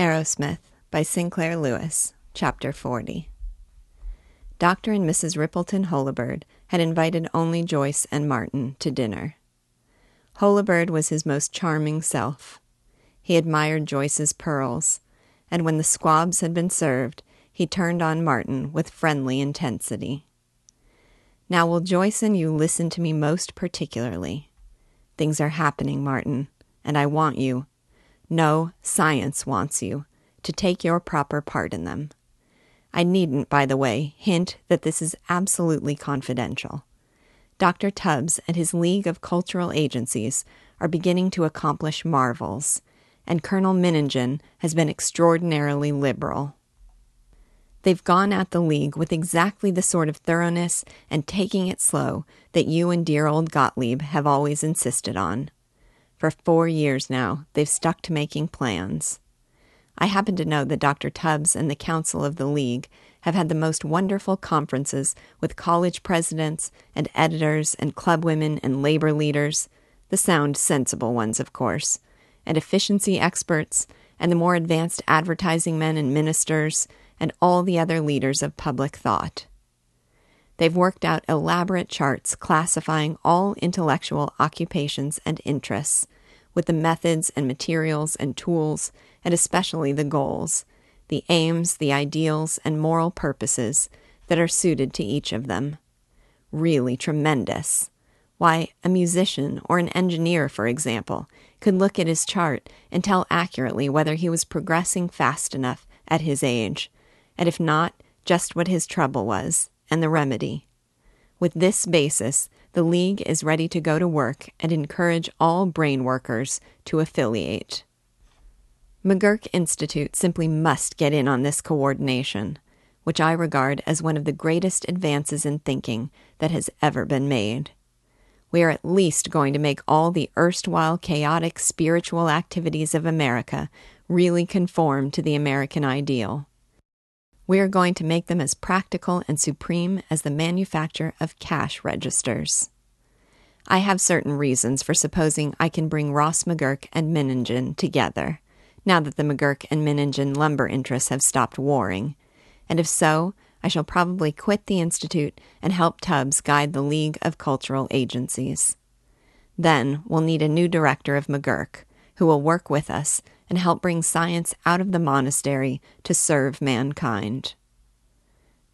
Arrowsmith by Sinclair Lewis, Chapter 40. Dr. and Mrs. Rippleton Holabird had invited only Joyce and Martin to dinner. Holabird was his most charming self. He admired Joyce's pearls, and when the squabs had been served, he turned on Martin with friendly intensity. Now, will Joyce and you listen to me most particularly? Things are happening, Martin, and I want you, no, science wants you to take your proper part in them. I needn't, by the way, hint that this is absolutely confidential. Dr. Tubbs and his League of Cultural Agencies are beginning to accomplish marvels, and Colonel Minnigen has been extraordinarily liberal. They've gone at the League with exactly the sort of thoroughness and taking it slow that you and dear old Gottlieb have always insisted on. For four years now, they've stuck to making plans. I happen to know that Dr. Tubbs and the Council of the League have had the most wonderful conferences with college presidents and editors and club women and labor leaders, the sound, sensible ones, of course, and efficiency experts, and the more advanced advertising men and ministers, and all the other leaders of public thought. They've worked out elaborate charts classifying all intellectual occupations and interests, with the methods and materials and tools, and especially the goals, the aims, the ideals, and moral purposes that are suited to each of them. Really tremendous. Why, a musician or an engineer, for example, could look at his chart and tell accurately whether he was progressing fast enough at his age, and if not, just what his trouble was and the remedy. With this basis, the League is ready to go to work and encourage all brain workers to affiliate. McGurk Institute simply must get in on this coordination, which I regard as one of the greatest advances in thinking that has ever been made. We are at least going to make all the erstwhile chaotic spiritual activities of America really conform to the American ideal. We are going to make them as practical and supreme as the manufacture of cash registers. I have certain reasons for supposing I can bring Ross McGurk and Minnigen together, now that the McGurk and Minnigen lumber interests have stopped warring, and if so, I shall probably quit the Institute and help Tubbs guide the League of Cultural Agencies. Then we'll need a new director of McGurk, who will work with us and help bring science out of the monastery to serve mankind.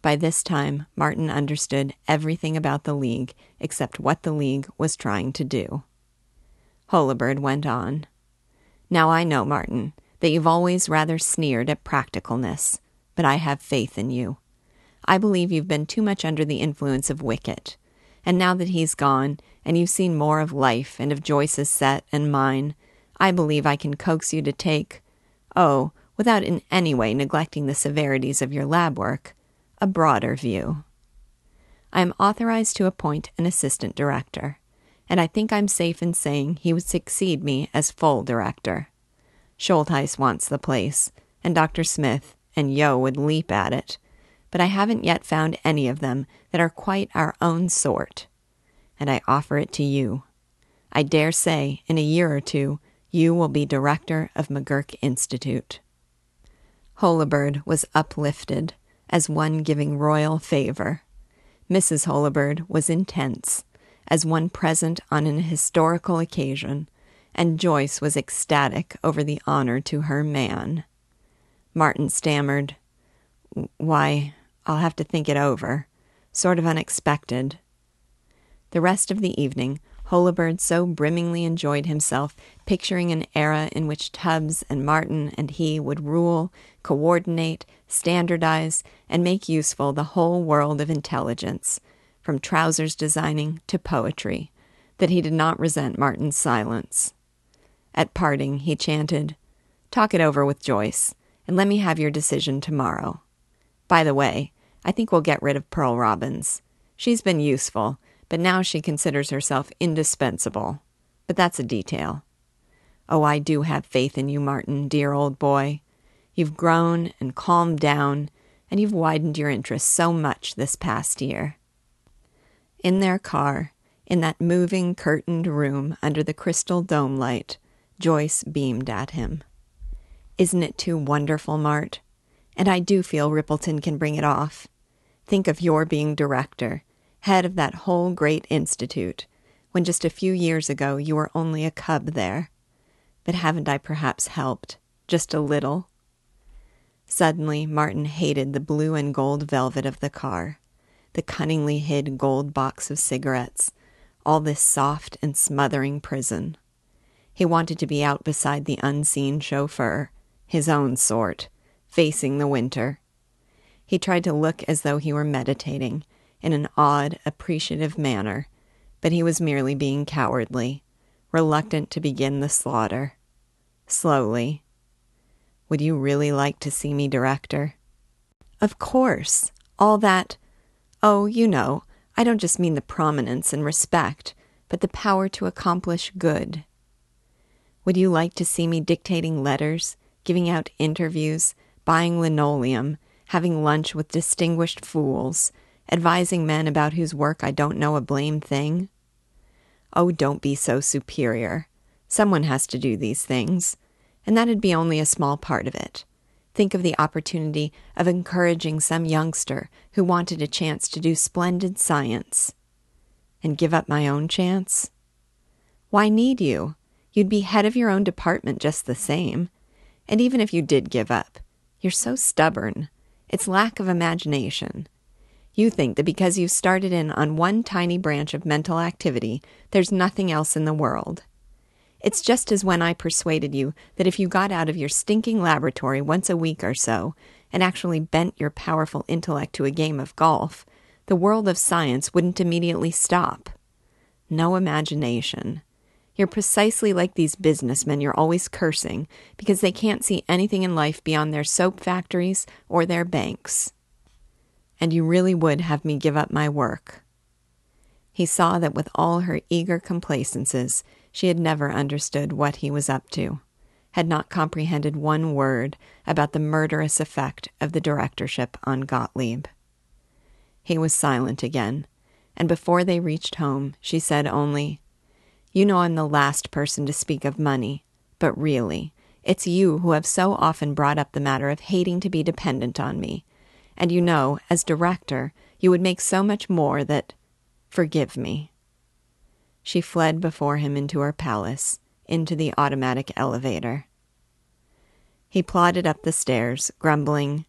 By this time, Martin understood everything about the League except what the League was trying to do. Holabird went on. Now I know, Martin, that you've always rather sneered at practicalness, but I have faith in you. I believe you've been too much under the influence of Wickett, and now that he's gone, and you've seen more of life and of Joyce's set and mine, I believe I can coax you to take, oh, without in any way neglecting the severities of your lab work, a broader view. I am authorized to appoint an assistant director, and I think I'm safe in saying he would succeed me as full director. Schultheis wants the place, and Dr. Smith and Yeo would leap at it, but I haven't yet found any of them that are quite our own sort, and I offer it to you. I dare say, in a year or two, you will be director of McGurk Institute. Holabird was uplifted as one giving royal favor. Mrs. Holabird was intense, as one present on an historical occasion, and Joyce was ecstatic over the honor to her man. Martin stammered, Why, I'll have to think it over. Sort of unexpected. The rest of the evening, Holabird so brimmingly enjoyed himself, picturing an era in which Tubbs and Martin and he would rule, coordinate, standardize, and make useful the whole world of intelligence, from trousers designing to poetry, that he did not resent Martin's silence. At parting, he chanted, Talk it over with Joyce, and let me have your decision tomorrow. By the way, I think we'll get rid of Pearl Robbins. She's been useful, but now she considers herself indispensable. But that's a detail. Oh, I do have faith in you, Martin, dear old boy. You've grown and calmed down, and you've widened your interests so much this past year. In their car, in that moving curtained room under the crystal dome light, Joyce beamed at him. Isn't it too wonderful, Mart? And I do feel Rippleton can bring it off. Think of your being director, head of that whole great institute, when just a few years ago you were only a cub there. But haven't I perhaps helped? Just a little? Suddenly, Martin hated the blue and gold velvet of the car, the cunningly hid gold box of cigarettes, all this soft and smothering prison. He wanted to be out beside the unseen chauffeur, his own sort, facing the winter. He tried to look as though he were meditating, in an odd, appreciative manner, but he was merely being cowardly, reluctant to begin the slaughter. Slowly. Would you really like to see me director? Of course. All that. Oh, you know, I don't just mean the prominence and respect, but the power to accomplish good. Would you like to see me dictating letters, giving out interviews, buying linoleum, having lunch with distinguished fools, advising men about whose work I don't know a blame thing? Oh, don't be so superior. Someone has to do these things, and that'd be only a small part of it. Think of the opportunity of encouraging some youngster who wanted a chance to do splendid science. And give up my own chance? Why need you? You'd be head of your own department just the same. And even if you did give up, you're so stubborn. It's lack of imagination. You think that because you've started in on one tiny branch of mental activity, there's nothing else in the world. It's just as when I persuaded you that if you got out of your stinking laboratory once a week or so and actually bent your powerful intellect to a game of golf, the world of science wouldn't immediately stop. No imagination. You're precisely like these businessmen you're always cursing because they can't see anything in life beyond their soap factories or their banks and you really would have me give up my work. He saw that with all her eager complaisances, she had never understood what he was up to, had not comprehended one word about the murderous effect of the directorship on Gottlieb. He was silent again, and before they reached home, she said only, You know I'm the last person to speak of money, but really, it's you who have so often brought up the matter of hating to be dependent on me and you know, as director, you would make so much more that. Forgive me. She fled before him into her palace, into the automatic elevator. He plodded up the stairs, grumbling,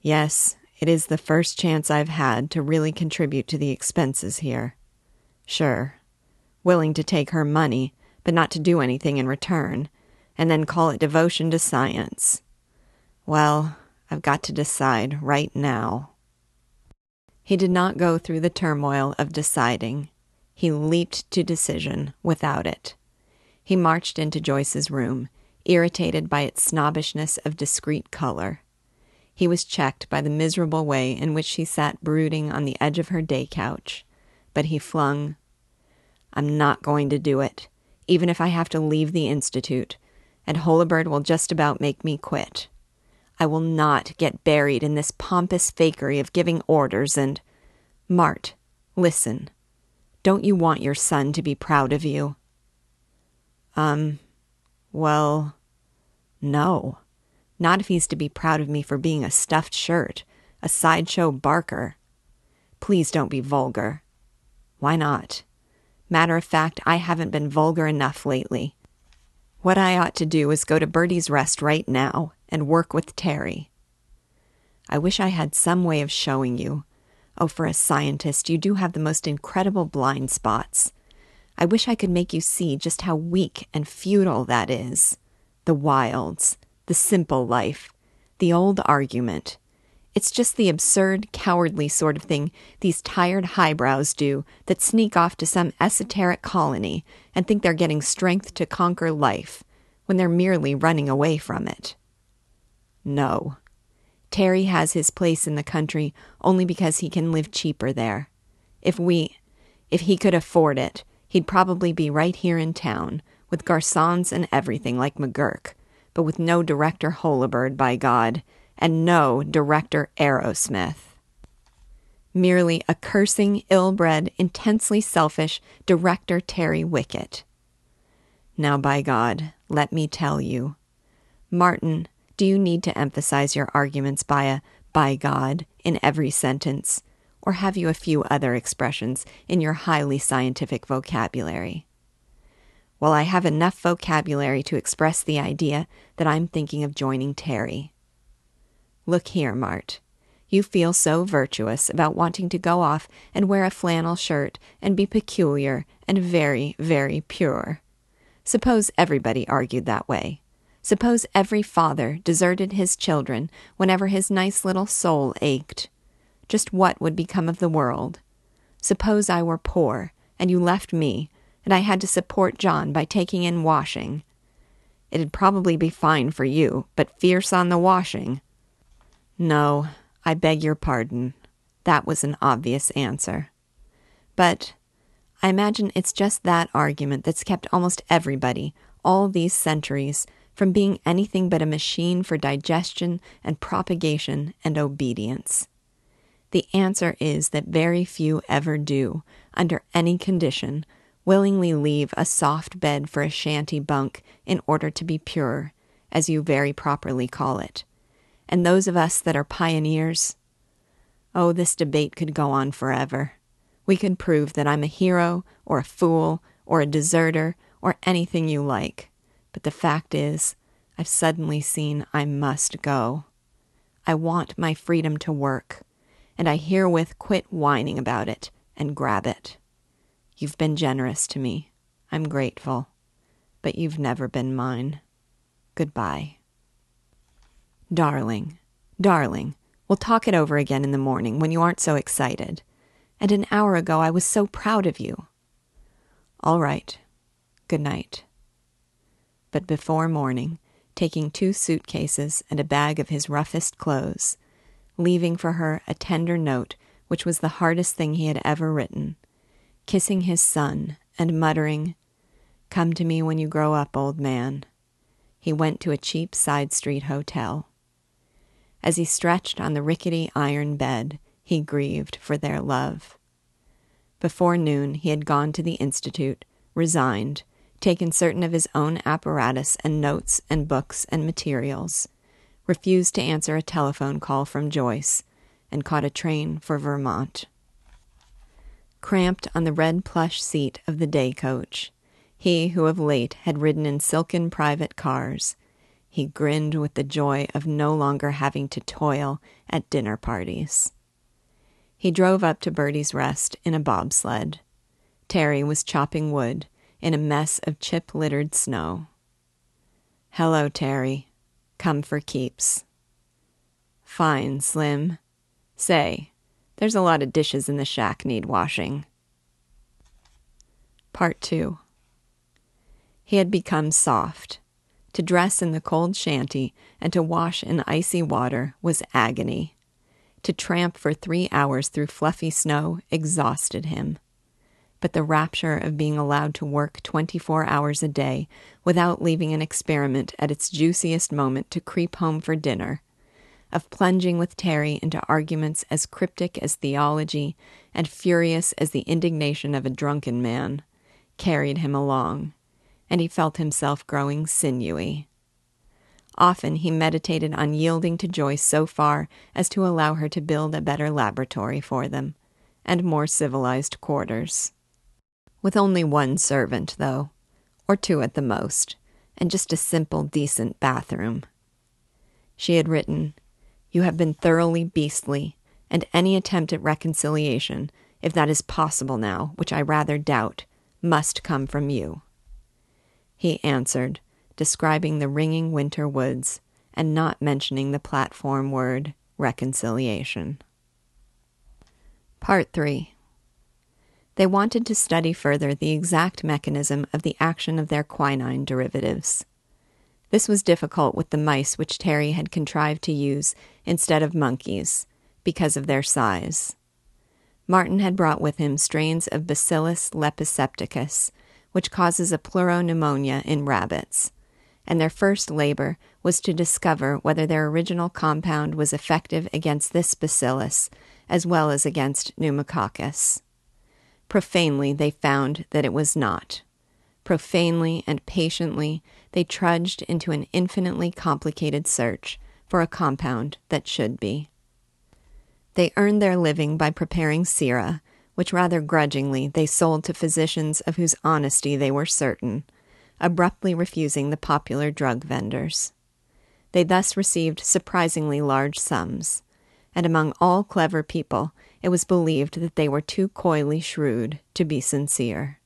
Yes, it is the first chance I've had to really contribute to the expenses here. Sure. Willing to take her money, but not to do anything in return, and then call it devotion to science. Well, I've got to decide right now. He did not go through the turmoil of deciding. He leaped to decision without it. He marched into Joyce's room, irritated by its snobbishness of discreet color. He was checked by the miserable way in which she sat brooding on the edge of her day couch, but he flung, I'm not going to do it, even if I have to leave the Institute, and Holabird will just about make me quit. I will not get buried in this pompous fakery of giving orders and. Mart, listen. Don't you want your son to be proud of you? Um, well, no. Not if he's to be proud of me for being a stuffed shirt, a sideshow barker. Please don't be vulgar. Why not? Matter of fact, I haven't been vulgar enough lately. What I ought to do is go to Bertie's Rest right now and work with Terry. I wish I had some way of showing you. Oh, for a scientist, you do have the most incredible blind spots. I wish I could make you see just how weak and futile that is. The wilds, the simple life, the old argument. It's just the absurd, cowardly sort of thing these tired highbrows do that sneak off to some esoteric colony and think they're getting strength to conquer life when they're merely running away from it. No. Terry has his place in the country only because he can live cheaper there. If we, if he could afford it, he'd probably be right here in town, with garçons and everything like McGurk, but with no director Holabird, by God, and no director Arrowsmith. Merely a cursing, ill bred, intensely selfish director Terry Wickett. Now, by God, let me tell you, Martin, do you need to emphasize your arguments by a by God in every sentence? Or have you a few other expressions in your highly scientific vocabulary? Well, I have enough vocabulary to express the idea that I'm thinking of joining Terry. Look here, Mart. You feel so virtuous about wanting to go off and wear a flannel shirt and be peculiar and very, very pure. Suppose everybody argued that way. Suppose every father deserted his children whenever his nice little soul ached. Just what would become of the world? Suppose I were poor, and you left me, and I had to support John by taking in washing. It'd probably be fine for you, but fierce on the washing. No, I beg your pardon. That was an obvious answer. But I imagine it's just that argument that's kept almost everybody, all these centuries, from being anything but a machine for digestion and propagation and obedience. The answer is that very few ever do, under any condition, willingly leave a soft bed for a shanty bunk in order to be pure, as you very properly call it. And those of us that are pioneers, oh, this debate could go on forever. We could prove that I'm a hero, or a fool, or a deserter, or anything you like. But the fact is, I've suddenly seen I must go. I want my freedom to work, and I herewith quit whining about it and grab it. You've been generous to me. I'm grateful. But you've never been mine. Goodbye. Darling, darling, we'll talk it over again in the morning when you aren't so excited. And an hour ago I was so proud of you. All right. Good night but before morning, taking two suitcases and a bag of his roughest clothes, leaving for her a tender note which was the hardest thing he had ever written, kissing his son and muttering, Come to me when you grow up, old man. He went to a cheap side street hotel. As he stretched on the rickety iron bed, he grieved for their love. Before noon, he had gone to the Institute, resigned, taken certain of his own apparatus and notes and books and materials, refused to answer a telephone call from Joyce, and caught a train for Vermont. Cramped on the red plush seat of the day coach, he who of late had ridden in silken private cars, he grinned with the joy of no longer having to toil at dinner parties. He drove up to Bertie's Rest in a bobsled. Terry was chopping wood in a mess of chip littered snow. Hello, Terry. Come for keeps. Fine, Slim. Say, there's a lot of dishes in the shack need washing. Part 2 He had become soft. To dress in the cold shanty and to wash in icy water was agony. To tramp for three hours through fluffy snow exhausted him but the rapture of being allowed to work 24 hours a day without leaving an experiment at its juiciest moment to creep home for dinner, of plunging with Terry into arguments as cryptic as theology and furious as the indignation of a drunken man, carried him along, and he felt himself growing sinewy. Often he meditated on yielding to Joyce so far as to allow her to build a better laboratory for them, and more civilized quarters with only one servant, though, or two at the most, and just a simple, decent bathroom. She had written, You have been thoroughly beastly, and any attempt at reconciliation, if that is possible now, which I rather doubt, must come from you. He answered, describing the ringing winter woods, and not mentioning the platform word reconciliation. Part 3 they wanted to study further the exact mechanism of the action of their quinine derivatives. This was difficult with the mice which Terry had contrived to use instead of monkeys, because of their size. Martin had brought with him strains of Bacillus lepisepticus, which causes a pleuropneumonia in rabbits, and their first labor was to discover whether their original compound was effective against this bacillus as well as against pneumococcus. Profanely, they found that it was not. Profanely and patiently, they trudged into an infinitely complicated search for a compound that should be. They earned their living by preparing sera, which rather grudgingly they sold to physicians of whose honesty they were certain, abruptly refusing the popular drug vendors. They thus received surprisingly large sums, and among all clever people, it was believed that they were too coyly shrewd to be sincere.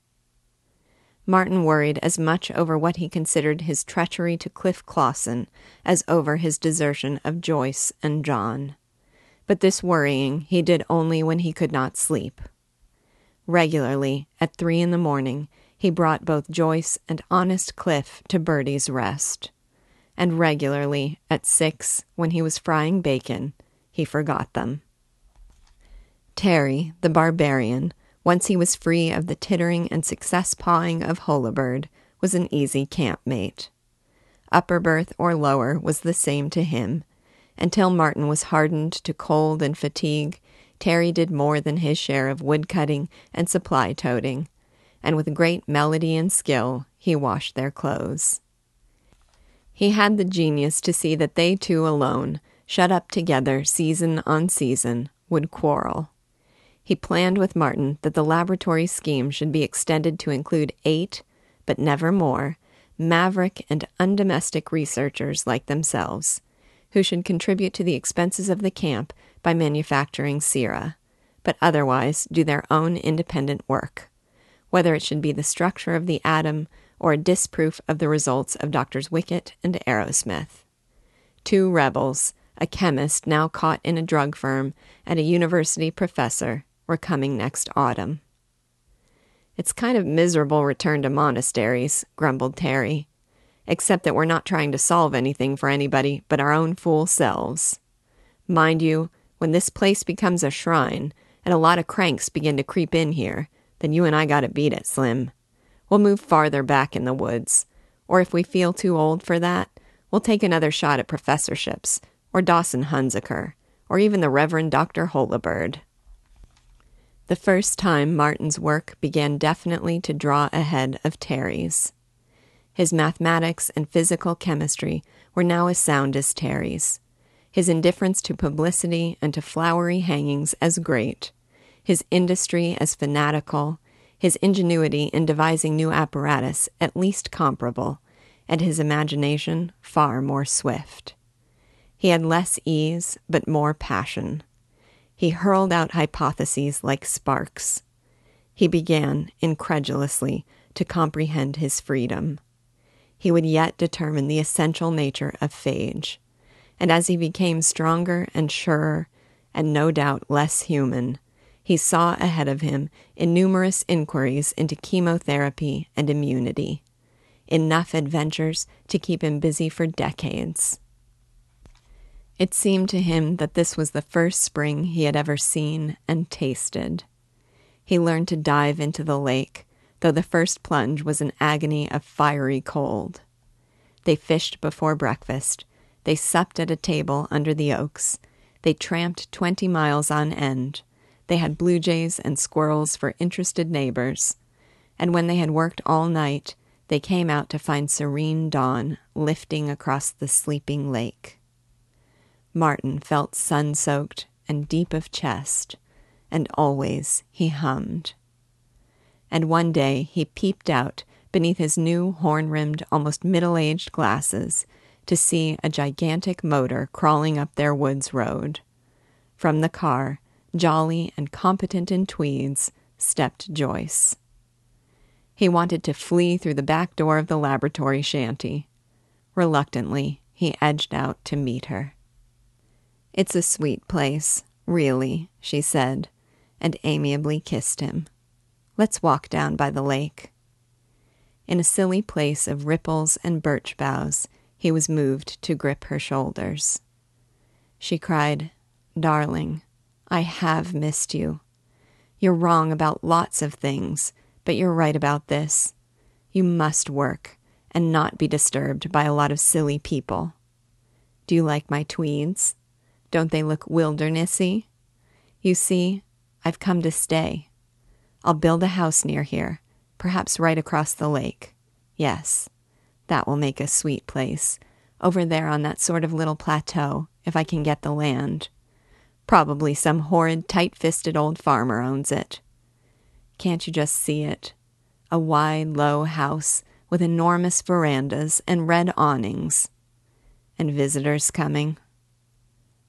Martin worried as much over what he considered his treachery to Cliff Clawson as over his desertion of Joyce and John. But this worrying he did only when he could not sleep. Regularly, at three in the morning, he brought both Joyce and honest Cliff to Bertie's rest. And regularly, at six, when he was frying bacon, he forgot them. Terry, the barbarian, once he was free of the tittering and success pawing of Holabird, was an easy campmate. Upper berth or lower was the same to him. Until Martin was hardened to cold and fatigue, Terry did more than his share of woodcutting and supply toting, and with great melody and skill he washed their clothes. He had the genius to see that they two alone, shut up together season on season, would quarrel. He planned with Martin that the laboratory scheme should be extended to include eight, but never more, maverick and undomestic researchers like themselves, who should contribute to the expenses of the camp by manufacturing sera, but otherwise do their own independent work, whether it should be the structure of the atom or a disproof of the results of Doctors Wickett and Arrowsmith. Two rebels, a chemist now caught in a drug firm, and a university professor, were coming next autumn. It's kind of miserable return to monasteries, grumbled Terry, except that we're not trying to solve anything for anybody but our own fool selves. Mind you, when this place becomes a shrine, and a lot of cranks begin to creep in here, then you and I gotta beat it, Slim. We'll move farther back in the woods, or if we feel too old for that, we'll take another shot at professorships, or Dawson Hunziker, or even the Reverend Dr. Holabird. The first time Martin's work began definitely to draw ahead of Terry's. His mathematics and physical chemistry were now as sound as Terry's, his indifference to publicity and to flowery hangings as great, his industry as fanatical, his ingenuity in devising new apparatus at least comparable, and his imagination far more swift. He had less ease, but more passion. He hurled out hypotheses like sparks. He began, incredulously, to comprehend his freedom. He would yet determine the essential nature of phage and as he became stronger and surer, and no doubt less human, he saw ahead of him innumerous inquiries into chemotherapy and immunity, enough adventures to keep him busy for decades. It seemed to him that this was the first spring he had ever seen and tasted. He learned to dive into the lake, though the first plunge was an agony of fiery cold. They fished before breakfast, they supped at a table under the oaks. They tramped twenty miles on end. They had blue jays and squirrels for interested neighbors. And when they had worked all night, they came out to find serene dawn lifting across the sleeping lake. Martin felt sun soaked and deep of chest, and always he hummed. And one day he peeped out beneath his new horn rimmed, almost middle aged glasses to see a gigantic motor crawling up their woods road. From the car, jolly and competent in tweeds, stepped Joyce. He wanted to flee through the back door of the laboratory shanty. Reluctantly, he edged out to meet her. It's a sweet place, really, she said, and amiably kissed him. Let's walk down by the lake. In a silly place of ripples and birch boughs, he was moved to grip her shoulders. She cried, Darling, I have missed you. You're wrong about lots of things, but you're right about this. You must work and not be disturbed by a lot of silly people. Do you like my tweeds? Don't they look wildernessy? You see, I've come to stay. I'll build a house near here, perhaps right across the lake. Yes, That will make a sweet place, over there on that sort of little plateau, if I can get the land. Probably some horrid, tight fisted old farmer owns it. Can't you just see it? A wide, low house with enormous verandas and red awnings. And visitors coming.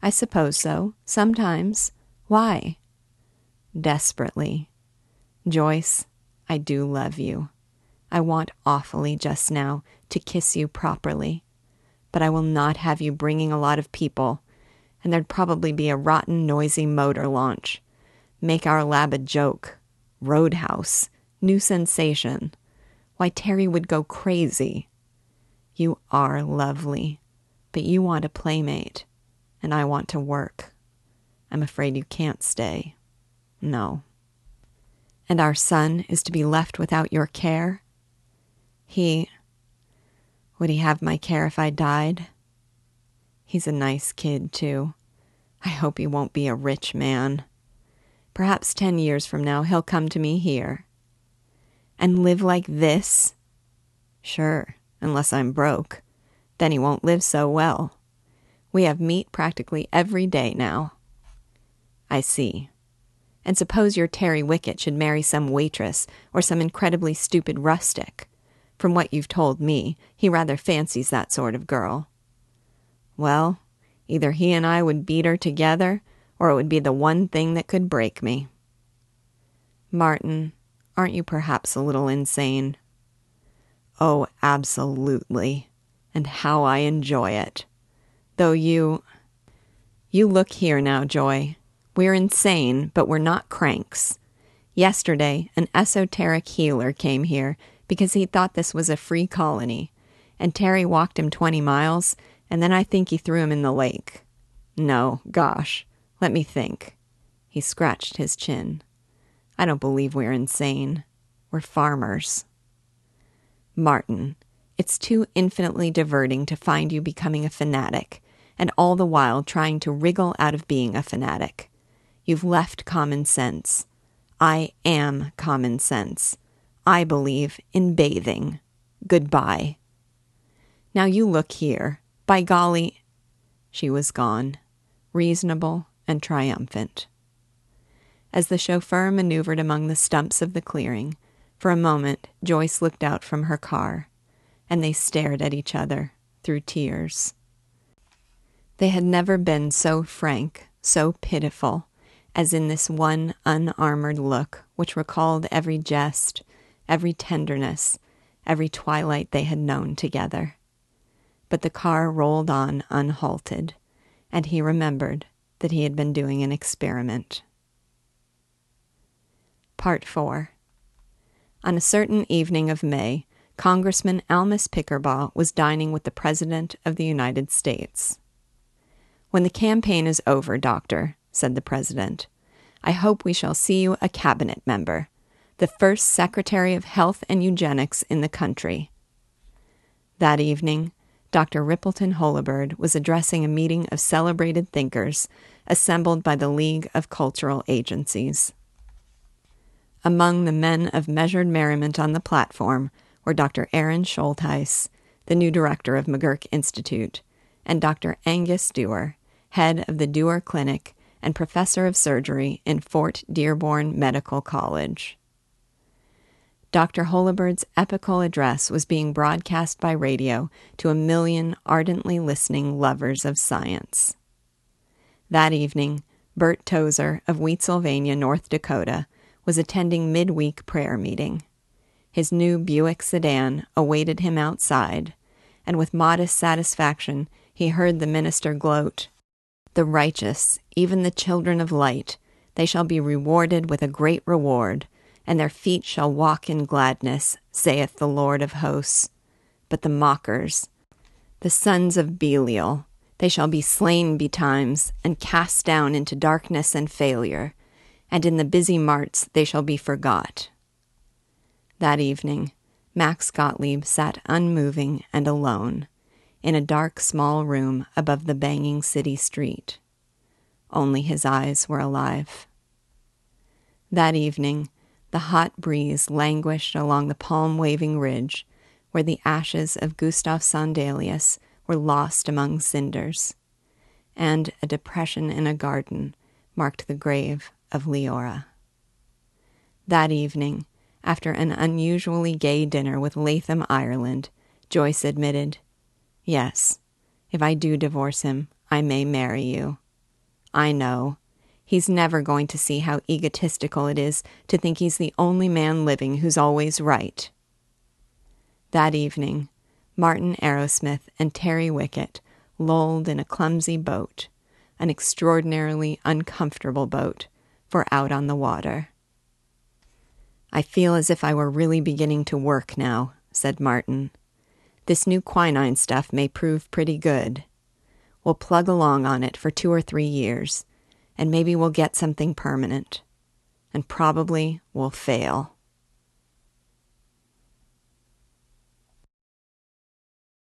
I suppose so, sometimes. Why? Desperately. Joyce, I do love you. I want awfully just now to kiss you properly, but I will not have you bringing a lot of people and there'd probably be a rotten, noisy motor launch. Make our lab a joke. Roadhouse. New sensation. Why, Terry would go crazy. You are lovely, but you want a playmate, and I want to work. I'm afraid you can't stay. No. And our son is to be left without your care? He. Would he have my care if I died? He's a nice kid, too. I hope he won't be a rich man. Perhaps ten years from now he'll come to me here. And live like this? Sure, unless I'm broke. Then he won't live so well. We have meat practically every day now. I see. And suppose your Terry Wickett should marry some waitress or some incredibly stupid rustic. From what you've told me, he rather fancies that sort of girl. Well, either he and I would beat her together, or it would be the one thing that could break me. Martin, aren't you perhaps a little insane? Oh, absolutely. And how I enjoy it. Though you. You look here now, Joy. We're insane, but we're not cranks. Yesterday, an esoteric healer came here because he thought this was a free colony, and Terry walked him 20 miles and then I think he threw him in the lake. No, gosh, let me think. He scratched his chin. I don't believe we're insane. We're farmers. Martin, it's too infinitely diverting to find you becoming a fanatic, and all the while trying to wriggle out of being a fanatic. You've left common sense. I am common sense. I believe in bathing. Goodbye. Now you look here. By golly, she was gone, reasonable and triumphant. As the chauffeur maneuvered among the stumps of the clearing, for a moment Joyce looked out from her car, and they stared at each other through tears. They had never been so frank, so pitiful, as in this one unarmored look which recalled every jest, every tenderness, every twilight they had known together but the car rolled on unhalted, and he remembered that he had been doing an experiment. Part 4 On a certain evening of May, Congressman Almus Pickerbaugh was dining with the President of the United States. When the campaign is over, Doctor, said the President, I hope we shall see you a cabinet member, the first Secretary of Health and Eugenics in the country. That evening, Dr. Rippleton Holabird was addressing a meeting of celebrated thinkers assembled by the League of Cultural Agencies. Among the men of measured merriment on the platform were Dr. Aaron Schultheis, the new director of McGurk Institute, and Dr. Angus Duer, head of the Duer Clinic and professor of surgery in Fort Dearborn Medical College. Dr. Holabird's epical address was being broadcast by radio to a million ardently listening lovers of science. That evening, Bert Tozer of Wheatsylvania, North Dakota, was attending midweek prayer meeting. His new Buick sedan awaited him outside, and with modest satisfaction he heard the minister gloat The righteous, even the children of light, they shall be rewarded with a great reward and their feet shall walk in gladness, saith the Lord of hosts. But the mockers, the sons of Belial, they shall be slain betimes, and cast down into darkness and failure, and in the busy marts they shall be forgot. That evening, Max Gottlieb sat unmoving and alone in a dark small room above the banging city street. Only his eyes were alive. That evening, the hot breeze languished along the palm waving ridge, where the ashes of Gustav Sondelius were lost among cinders, and a depression in a garden marked the grave of Leora. That evening, after an unusually gay dinner with Latham Ireland, Joyce admitted, Yes, if I do divorce him, I may marry you. I know. He's never going to see how egotistical it is to think he's the only man living who's always right. That evening, Martin Arrowsmith and Terry Wickett lolled in a clumsy boat, an extraordinarily uncomfortable boat, for out on the water. I feel as if I were really beginning to work now, said Martin. This new quinine stuff may prove pretty good. We'll plug along on it for two or three years, and maybe we'll get something permanent. And probably we'll fail.